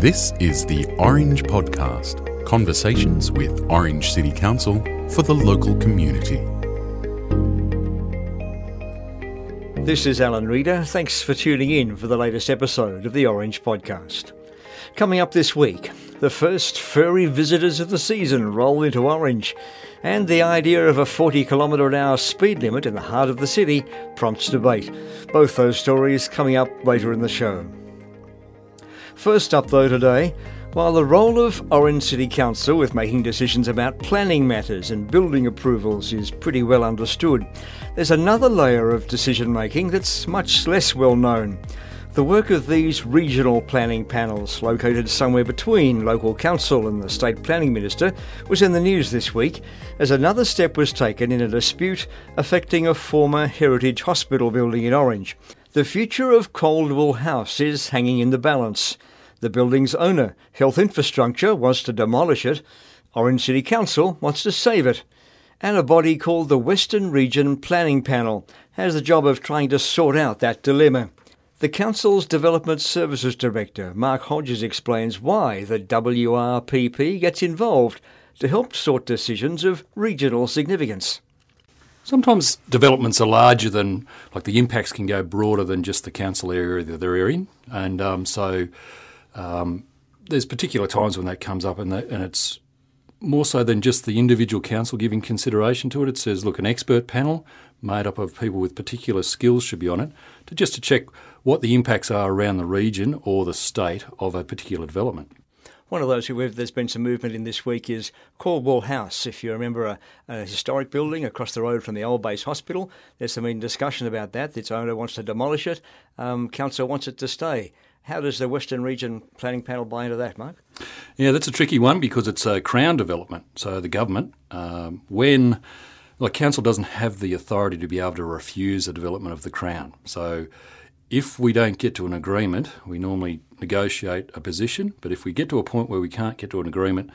This is the Orange Podcast conversations with Orange City Council for the local community. This is Alan Reader. Thanks for tuning in for the latest episode of the Orange Podcast. Coming up this week, the first furry visitors of the season roll into Orange, and the idea of a 40 km an hour speed limit in the heart of the city prompts debate. Both those stories coming up later in the show. First up, though, today, while the role of Orange City Council with making decisions about planning matters and building approvals is pretty well understood, there's another layer of decision making that's much less well known. The work of these regional planning panels, located somewhere between local council and the state planning minister, was in the news this week as another step was taken in a dispute affecting a former heritage hospital building in Orange. The future of Caldwell House is hanging in the balance. The building's owner, Health Infrastructure, wants to demolish it. Orange City Council wants to save it. And a body called the Western Region Planning Panel has the job of trying to sort out that dilemma. The Council's Development Services Director, Mark Hodges, explains why the WRPP gets involved to help sort decisions of regional significance. Sometimes developments are larger than, like the impacts can go broader than just the council area that they're in. And um, so um, there's particular times when that comes up, and, that, and it's more so than just the individual council giving consideration to it. It says, look, an expert panel made up of people with particular skills should be on it to just to check what the impacts are around the region or the state of a particular development. One of those who there's been some movement in this week is Caldwell House. If you remember a, a, historic building across the road from the old base hospital, there's some discussion about that. Its owner wants to demolish it. Um, council wants it to stay. How does the Western Region Planning Panel buy into that, Mark? Yeah, that's a tricky one because it's a Crown development. So the government, um, when like council doesn't have the authority to be able to refuse a development of the Crown. So if we don't get to an agreement, we normally negotiate a position. But if we get to a point where we can't get to an agreement,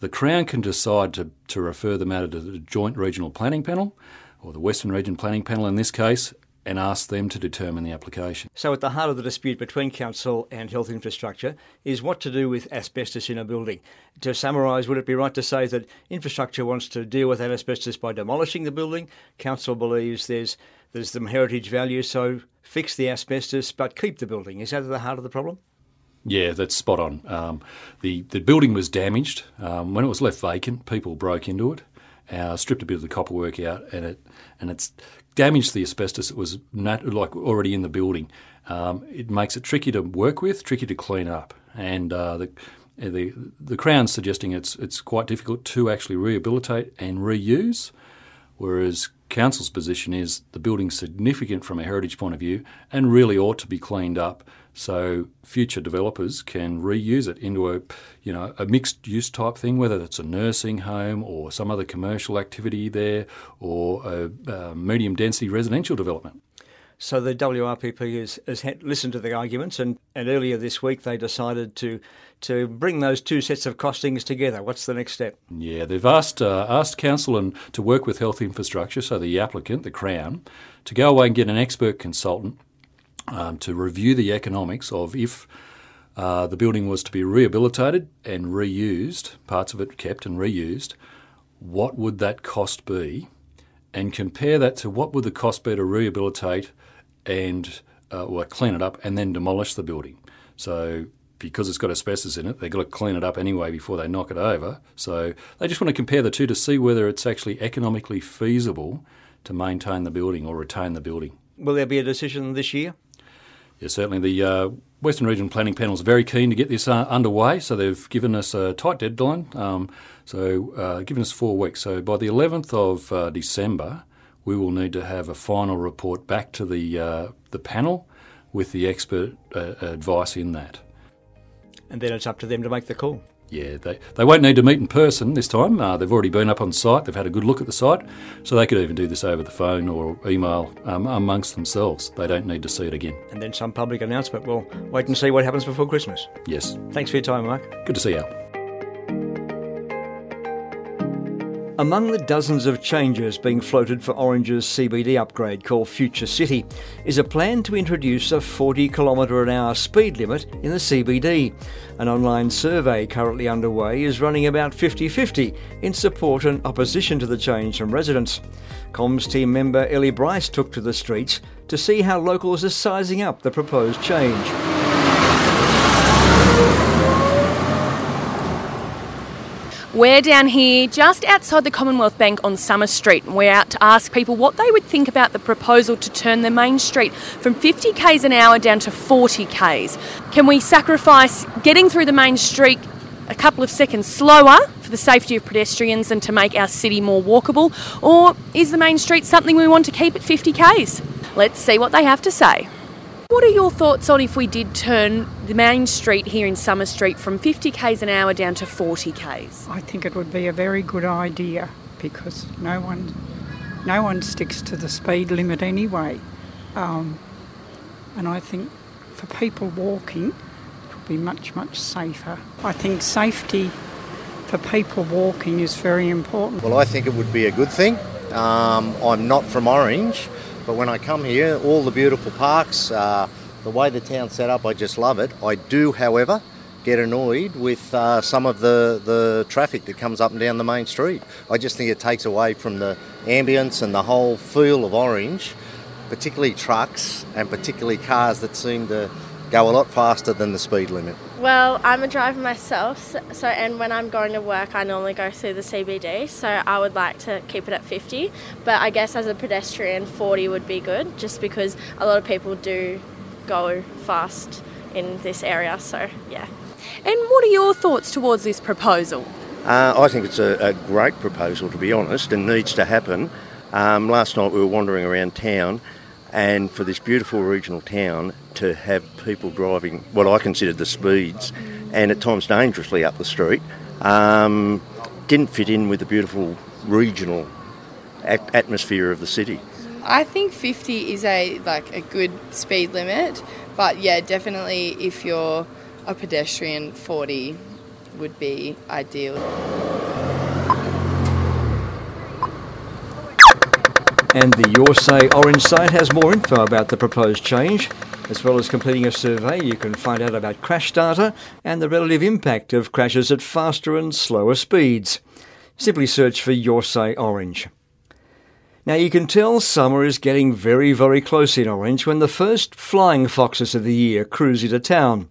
the Crown can decide to, to refer the matter to the Joint Regional Planning Panel, or the Western Region Planning Panel in this case, and ask them to determine the application. So, at the heart of the dispute between Council and Health Infrastructure is what to do with asbestos in a building. To summarise, would it be right to say that Infrastructure wants to deal with that asbestos by demolishing the building? Council believes there's there's some heritage value, so fix the asbestos but keep the building. Is that at the heart of the problem? Yeah, that's spot on. Um, the the building was damaged um, when it was left vacant. People broke into it, uh, stripped a bit of the copperwork out, and it and it's damaged the asbestos that was nat- like already in the building. Um, it makes it tricky to work with, tricky to clean up, and uh, the the the Crown's suggesting it's it's quite difficult to actually rehabilitate and reuse, whereas council's position is the building's significant from a heritage point of view and really ought to be cleaned up so future developers can reuse it into a you know a mixed use type thing, whether it's a nursing home or some other commercial activity there, or a, a medium density residential development. So the WRPP has, has listened to the arguments, and, and earlier this week they decided to to bring those two sets of costings together. What's the next step? Yeah, they've asked uh, asked council and to work with Health Infrastructure, so the applicant, the Crown, to go away and get an expert consultant um, to review the economics of if uh, the building was to be rehabilitated and reused, parts of it kept and reused, what would that cost be? And compare that to what would the cost be to rehabilitate and uh, or clean it up and then demolish the building. So because it's got asbestos in it, they've got to clean it up anyway before they knock it over. So they just want to compare the two to see whether it's actually economically feasible to maintain the building or retain the building. Will there be a decision this year? Yeah, certainly the uh, Western Region Planning Panel is very keen to get this uh, underway, so they've given us a tight deadline. Um, so, uh, given us four weeks. So, by the 11th of uh, December, we will need to have a final report back to the uh, the panel with the expert uh, advice in that. And then it's up to them to make the call. Yeah, they, they won't need to meet in person this time. Uh, they've already been up on site, they've had a good look at the site, so they could even do this over the phone or email um, amongst themselves. They don't need to see it again. And then some public announcement. We'll wait and see what happens before Christmas. Yes. Thanks for your time, Mark. Good to see you. Among the dozens of changes being floated for Orange's CBD upgrade called Future City is a plan to introduce a 40 km an hour speed limit in the CBD. An online survey currently underway is running about 50 50 in support and opposition to the change from residents. Comms team member Ellie Bryce took to the streets to see how locals are sizing up the proposed change. We're down here just outside the Commonwealth Bank on Summer Street. And We're out to ask people what they would think about the proposal to turn the main street from 50 k's an hour down to 40 k's. Can we sacrifice getting through the main street a couple of seconds slower for the safety of pedestrians and to make our city more walkable? Or is the main street something we want to keep at 50 k's? Let's see what they have to say. What are your thoughts on if we did turn the main street here in Summer Street from 50 k's an hour down to 40 k's? I think it would be a very good idea because no one, no one sticks to the speed limit anyway, um, and I think for people walking, it would be much much safer. I think safety for people walking is very important. Well, I think it would be a good thing. Um, I'm not from Orange, but when I come here, all the beautiful parks, uh, the way the town's set up, I just love it. I do, however, get annoyed with uh, some of the, the traffic that comes up and down the main street. I just think it takes away from the ambience and the whole feel of Orange, particularly trucks and particularly cars that seem to go a lot faster than the speed limit. Well, I'm a driver myself, so and when I'm going to work, I normally go through the CBD. So I would like to keep it at 50, but I guess as a pedestrian, 40 would be good, just because a lot of people do go fast in this area. So yeah. And what are your thoughts towards this proposal? Uh, I think it's a, a, great proposal, to be honest, and needs to happen. Um, last night we were wandering around town and for this beautiful regional town to have people driving what I considered the speeds and at times dangerously up the street um, didn't fit in with the beautiful regional atmosphere of the city. I think 50 is a like a good speed limit, but yeah, definitely if you're a pedestrian, 40 would be ideal. And the Your Say Orange site has more info about the proposed change. As well as completing a survey, you can find out about crash data and the relative impact of crashes at faster and slower speeds. Simply search for Your Say Orange. Now you can tell summer is getting very, very close in Orange when the first flying foxes of the year cruise into town.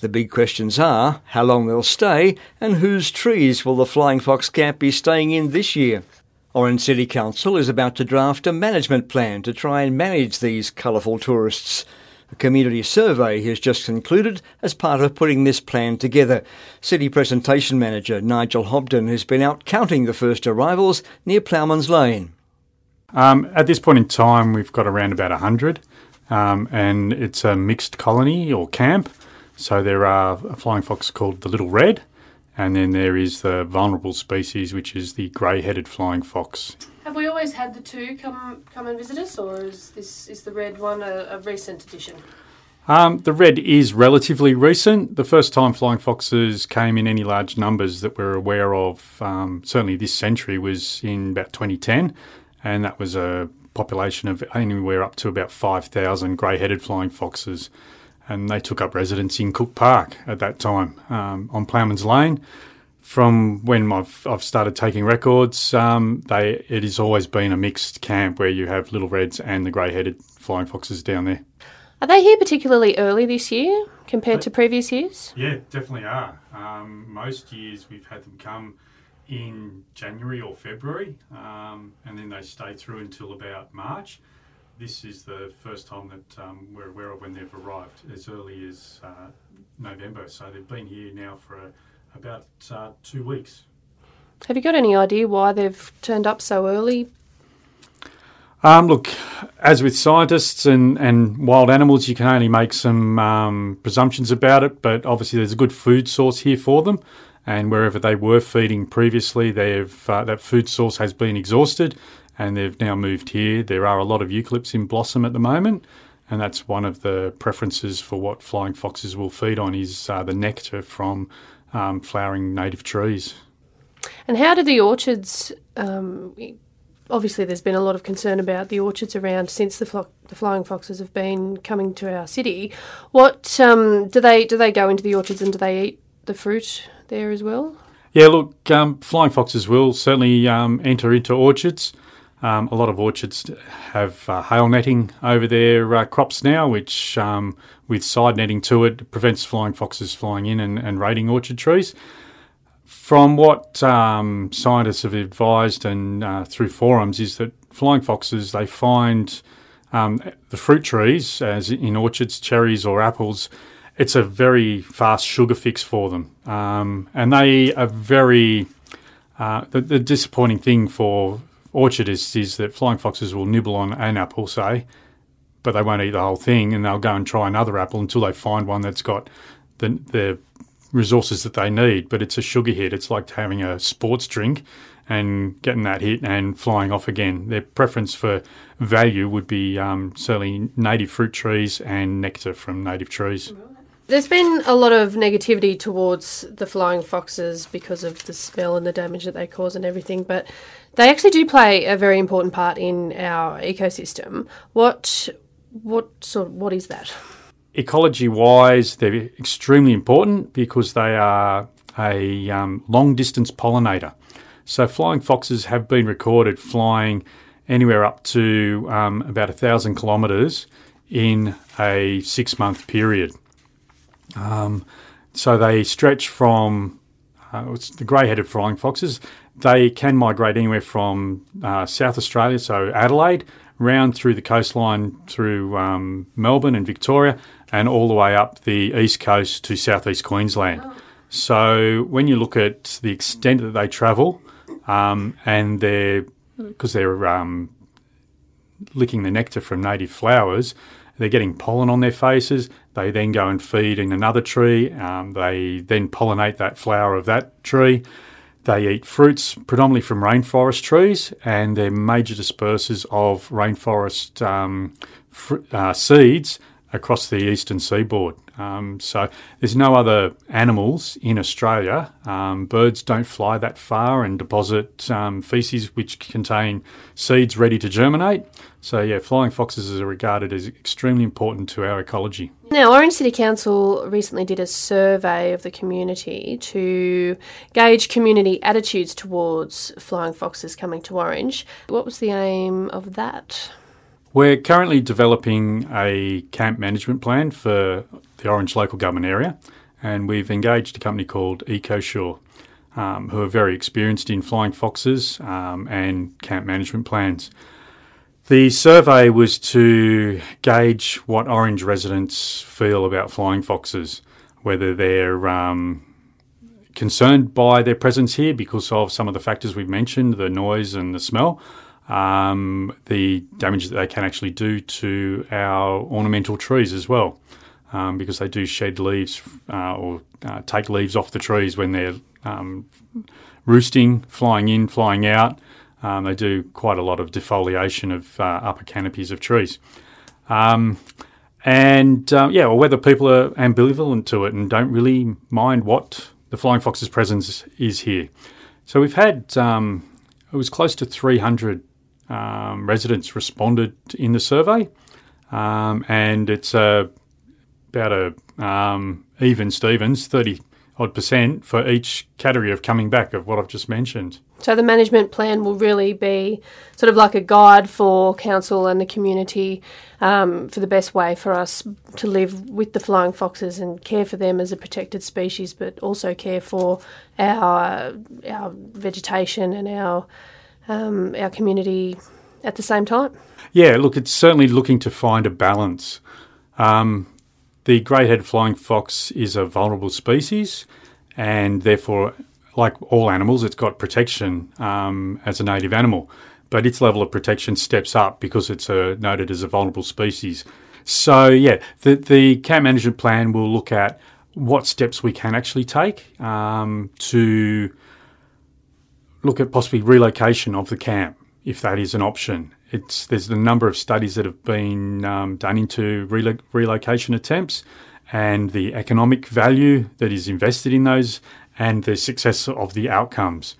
The big questions are how long they'll stay and whose trees will the Flying Fox camp be staying in this year. Orange City Council is about to draft a management plan to try and manage these colourful tourists. A community survey has just concluded as part of putting this plan together. City Presentation Manager Nigel Hobden has been out counting the first arrivals near Ploughman's Lane. Um, at this point in time, we've got around about 100, um, and it's a mixed colony or camp. So there are a flying fox called the Little Red, and then there is the vulnerable species, which is the grey-headed flying fox. Have we always had the two come come and visit us, or is this is the red one a, a recent addition? Um, the red is relatively recent. The first time flying foxes came in any large numbers that we're aware of, um, certainly this century, was in about 2010, and that was a population of anywhere up to about 5,000 grey-headed flying foxes and they took up residence in Cook Park at that time um, on Ploughman's Lane. From when I've, I've started taking records, um, they it has always been a mixed camp where you have little reds and the grey-headed flying foxes down there. Are they here particularly early this year compared to previous years? Yeah, definitely are. Um, most years we've had them come in January or February, um, and then they stay through until about March this is the first time that um, we're aware of when they've arrived, as early as uh, November. So they've been here now for a, about uh, two weeks. Have you got any idea why they've turned up so early? Um, look, as with scientists and, and wild animals, you can only make some um, presumptions about it, but obviously there's a good food source here for them. And wherever they were feeding previously, they've, uh, that food source has been exhausted and they've now moved here. There are a lot of eucalypts in blossom at the moment, and that's one of the preferences for what flying foxes will feed on is uh, the nectar from um, flowering native trees. And how do the orchards? Um, obviously, there's been a lot of concern about the orchards around since the, flo- the flying foxes have been coming to our city. What um, do they do? They go into the orchards and do they eat the fruit there as well? Yeah, look, um, flying foxes will certainly um, enter into orchards. Um, a lot of orchards have uh, hail netting over their uh, crops now, which, um, with side netting to it, prevents flying foxes flying in and, and raiding orchard trees. From what um, scientists have advised and uh, through forums, is that flying foxes they find um, the fruit trees, as in orchards, cherries or apples, it's a very fast sugar fix for them, um, and they are very. Uh, the, the disappointing thing for orchardists is that flying foxes will nibble on an apple, say, but they won't eat the whole thing, and they'll go and try another apple until they find one that's got the, the resources that they need. But it's a sugar hit. It's like having a sports drink and getting that hit and flying off again. Their preference for value would be um, certainly native fruit trees and nectar from native trees. There's been a lot of negativity towards the flying foxes because of the smell and the damage that they cause and everything, but they actually do play a very important part in our ecosystem. What what sort of, what is that? Ecology wise, they're extremely important because they are a um, long distance pollinator. So flying foxes have been recorded flying anywhere up to um, about a thousand kilometres in a six month period. Um, so they stretch from uh, the grey-headed flying foxes. They can migrate anywhere from uh, South Australia, so Adelaide, round through the coastline through um, Melbourne and Victoria, and all the way up the east coast to southeast Queensland. Oh. So when you look at the extent that they travel, um, and they're because they're um, licking the nectar from native flowers, they're getting pollen on their faces. They then go and feed in another tree. Um, they then pollinate that flower of that tree. They eat fruits predominantly from rainforest trees, and they're major dispersers of rainforest um, fr- uh, seeds across the eastern seaboard. Um, so there's no other animals in Australia. Um, birds don't fly that far and deposit um, feces which contain seeds ready to germinate. So yeah, flying foxes are regarded as extremely important to our ecology. Now, Orange City Council recently did a survey of the community to gauge community attitudes towards flying foxes coming to Orange. What was the aim of that? We're currently developing a camp management plan for the Orange local government area, and we've engaged a company called EcoSure, um, who are very experienced in flying foxes um, and camp management plans. The survey was to gauge what Orange residents feel about flying foxes, whether they're um, concerned by their presence here because of some of the factors we've mentioned the noise and the smell, um, the damage that they can actually do to our ornamental trees as well, um, because they do shed leaves uh, or uh, take leaves off the trees when they're um, roosting, flying in, flying out. Um, they do quite a lot of defoliation of uh, upper canopies of trees. Um, and uh, yeah, or whether people are ambivalent to it and don't really mind what the flying fox's presence is here. So we've had um, it was close to 300 um, residents responded in the survey, um, and it's uh, about a um, even Stevens thirty odd percent for each category of coming back of what I've just mentioned. So the management plan will really be sort of like a guide for council and the community um, for the best way for us to live with the flying foxes and care for them as a protected species, but also care for our our vegetation and our um, our community at the same time? Yeah, look, it's certainly looking to find a balance. Um, the grey-headed flying fox is a vulnerable species, and therefore, like all animals, it's got protection um, as a native animal. But its level of protection steps up because it's a, noted as a vulnerable species. So, yeah, the, the camp management plan will look at what steps we can actually take um, to look at possibly relocation of the camp if that is an option. It's there's a number of studies that have been um, done into relo- relocation attempts and the economic value that is invested in those and the success of the outcomes.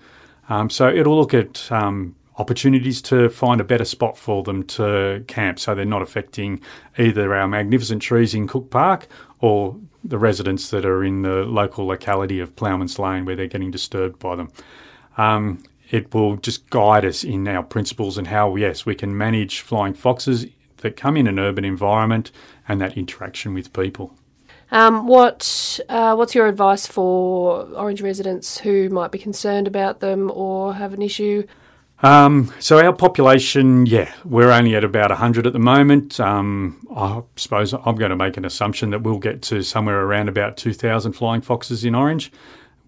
Um, so it'll look at um, opportunities to find a better spot for them to camp so they're not affecting either our magnificent trees in Cook Park or the residents that are in the local locality of Ploughman's Lane where they're getting disturbed by them. Um, it will just guide us in our principles and how, yes, we can manage flying foxes that come in an urban environment and that interaction with people. Um, what uh, What's your advice for Orange residents who might be concerned about them or have an issue? Um, so our population, yeah, we're only at about 100 at the moment. Um, I suppose I'm going to make an assumption that we'll get to somewhere around about 2,000 flying foxes in Orange.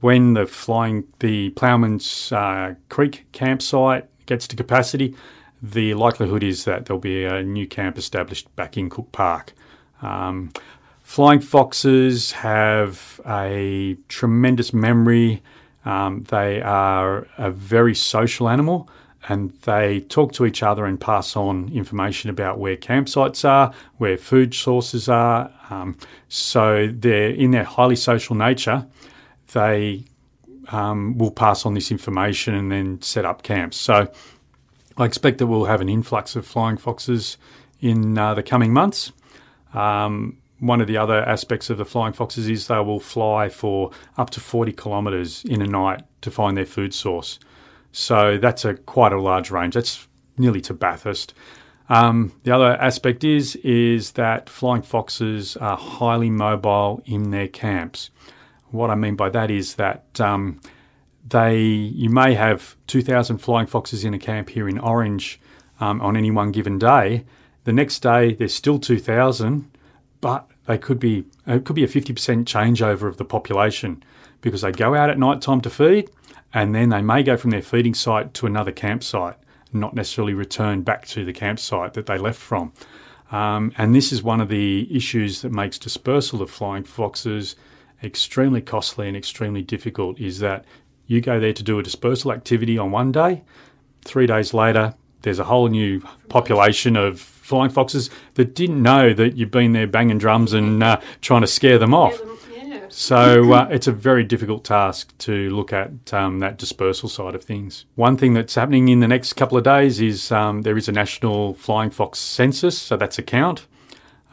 When the flying the Ploughman's uh, Creek campsite gets to capacity, the likelihood is that there'll be a new camp established back in Cook Park. Um, flying foxes have a tremendous memory. Um, they are a very social animal and they talk to each other and pass on information about where campsites are, where food sources are. Um, so they're in their highly social nature. They um, will pass on this information and then set up camps. So I expect that we'll have an influx of flying foxes in uh, the coming months. Um, one of the other aspects of the flying foxes is they will fly for up to 40 kilometres in a night to find their food source. So that's a quite a large range. That's nearly to Bathurst. Um, the other aspect is is that flying foxes are highly mobile in their camps. What I mean by that is that um, they you may have 2,000 flying foxes in a camp here in Orange um, on any one given day. The next day there's still 2,000, but they could be it could be a 50% changeover of the population because they go out at night time to feed and then they may go from their feeding site to another campsite, not necessarily return back to the campsite that they left from. Um, and this is one of the issues that makes dispersal of flying foxes extremely costly and extremely difficult is that you go there to do a dispersal activity on one day, three days later, there's a whole new population of flying foxes that didn't know that you've been there banging drums and uh, trying to scare them off. So uh, it's a very difficult task to look at um, that dispersal side of things. One thing that's happening in the next couple of days is um, there is a national flying fox census, so that's a count.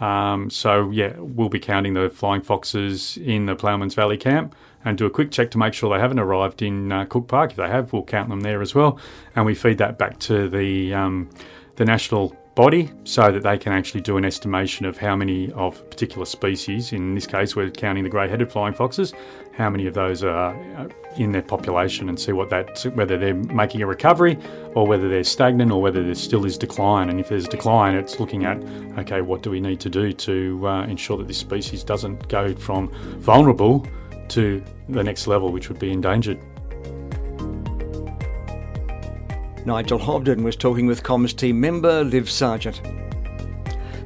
Um, so yeah, we'll be counting the flying foxes in the Ploughman's Valley camp and do a quick check to make sure they haven't arrived in uh, Cook Park. If they have, we'll count them there as well, and we feed that back to the um, the national body so that they can actually do an estimation of how many of particular species, in this case we're counting the grey-headed flying foxes, how many of those are uh, in their population and see what that whether they're making a recovery or whether they're stagnant or whether there still is decline and if there's decline it's looking at okay what do we need to do to uh, ensure that this species doesn't go from vulnerable to the next level which would be endangered. Nigel Hobden was talking with comms team member Liv Sargent.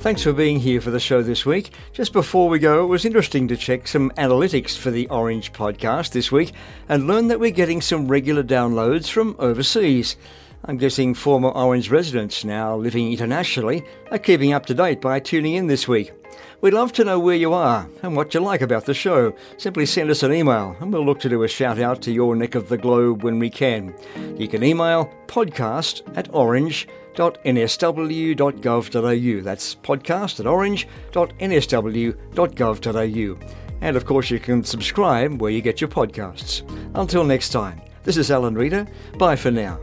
Thanks for being here for the show this week. Just before we go, it was interesting to check some analytics for the Orange podcast this week and learn that we're getting some regular downloads from overseas. I'm guessing former Orange residents now living internationally are keeping up to date by tuning in this week. We'd love to know where you are and what you like about the show. Simply send us an email and we'll look to do a shout out to your neck of the globe when we can. You can email podcast at orange.nsw.gov.au. That's podcast at orange.nsw.gov.au. And of course, you can subscribe where you get your podcasts. Until next time, this is Alan Reader. Bye for now.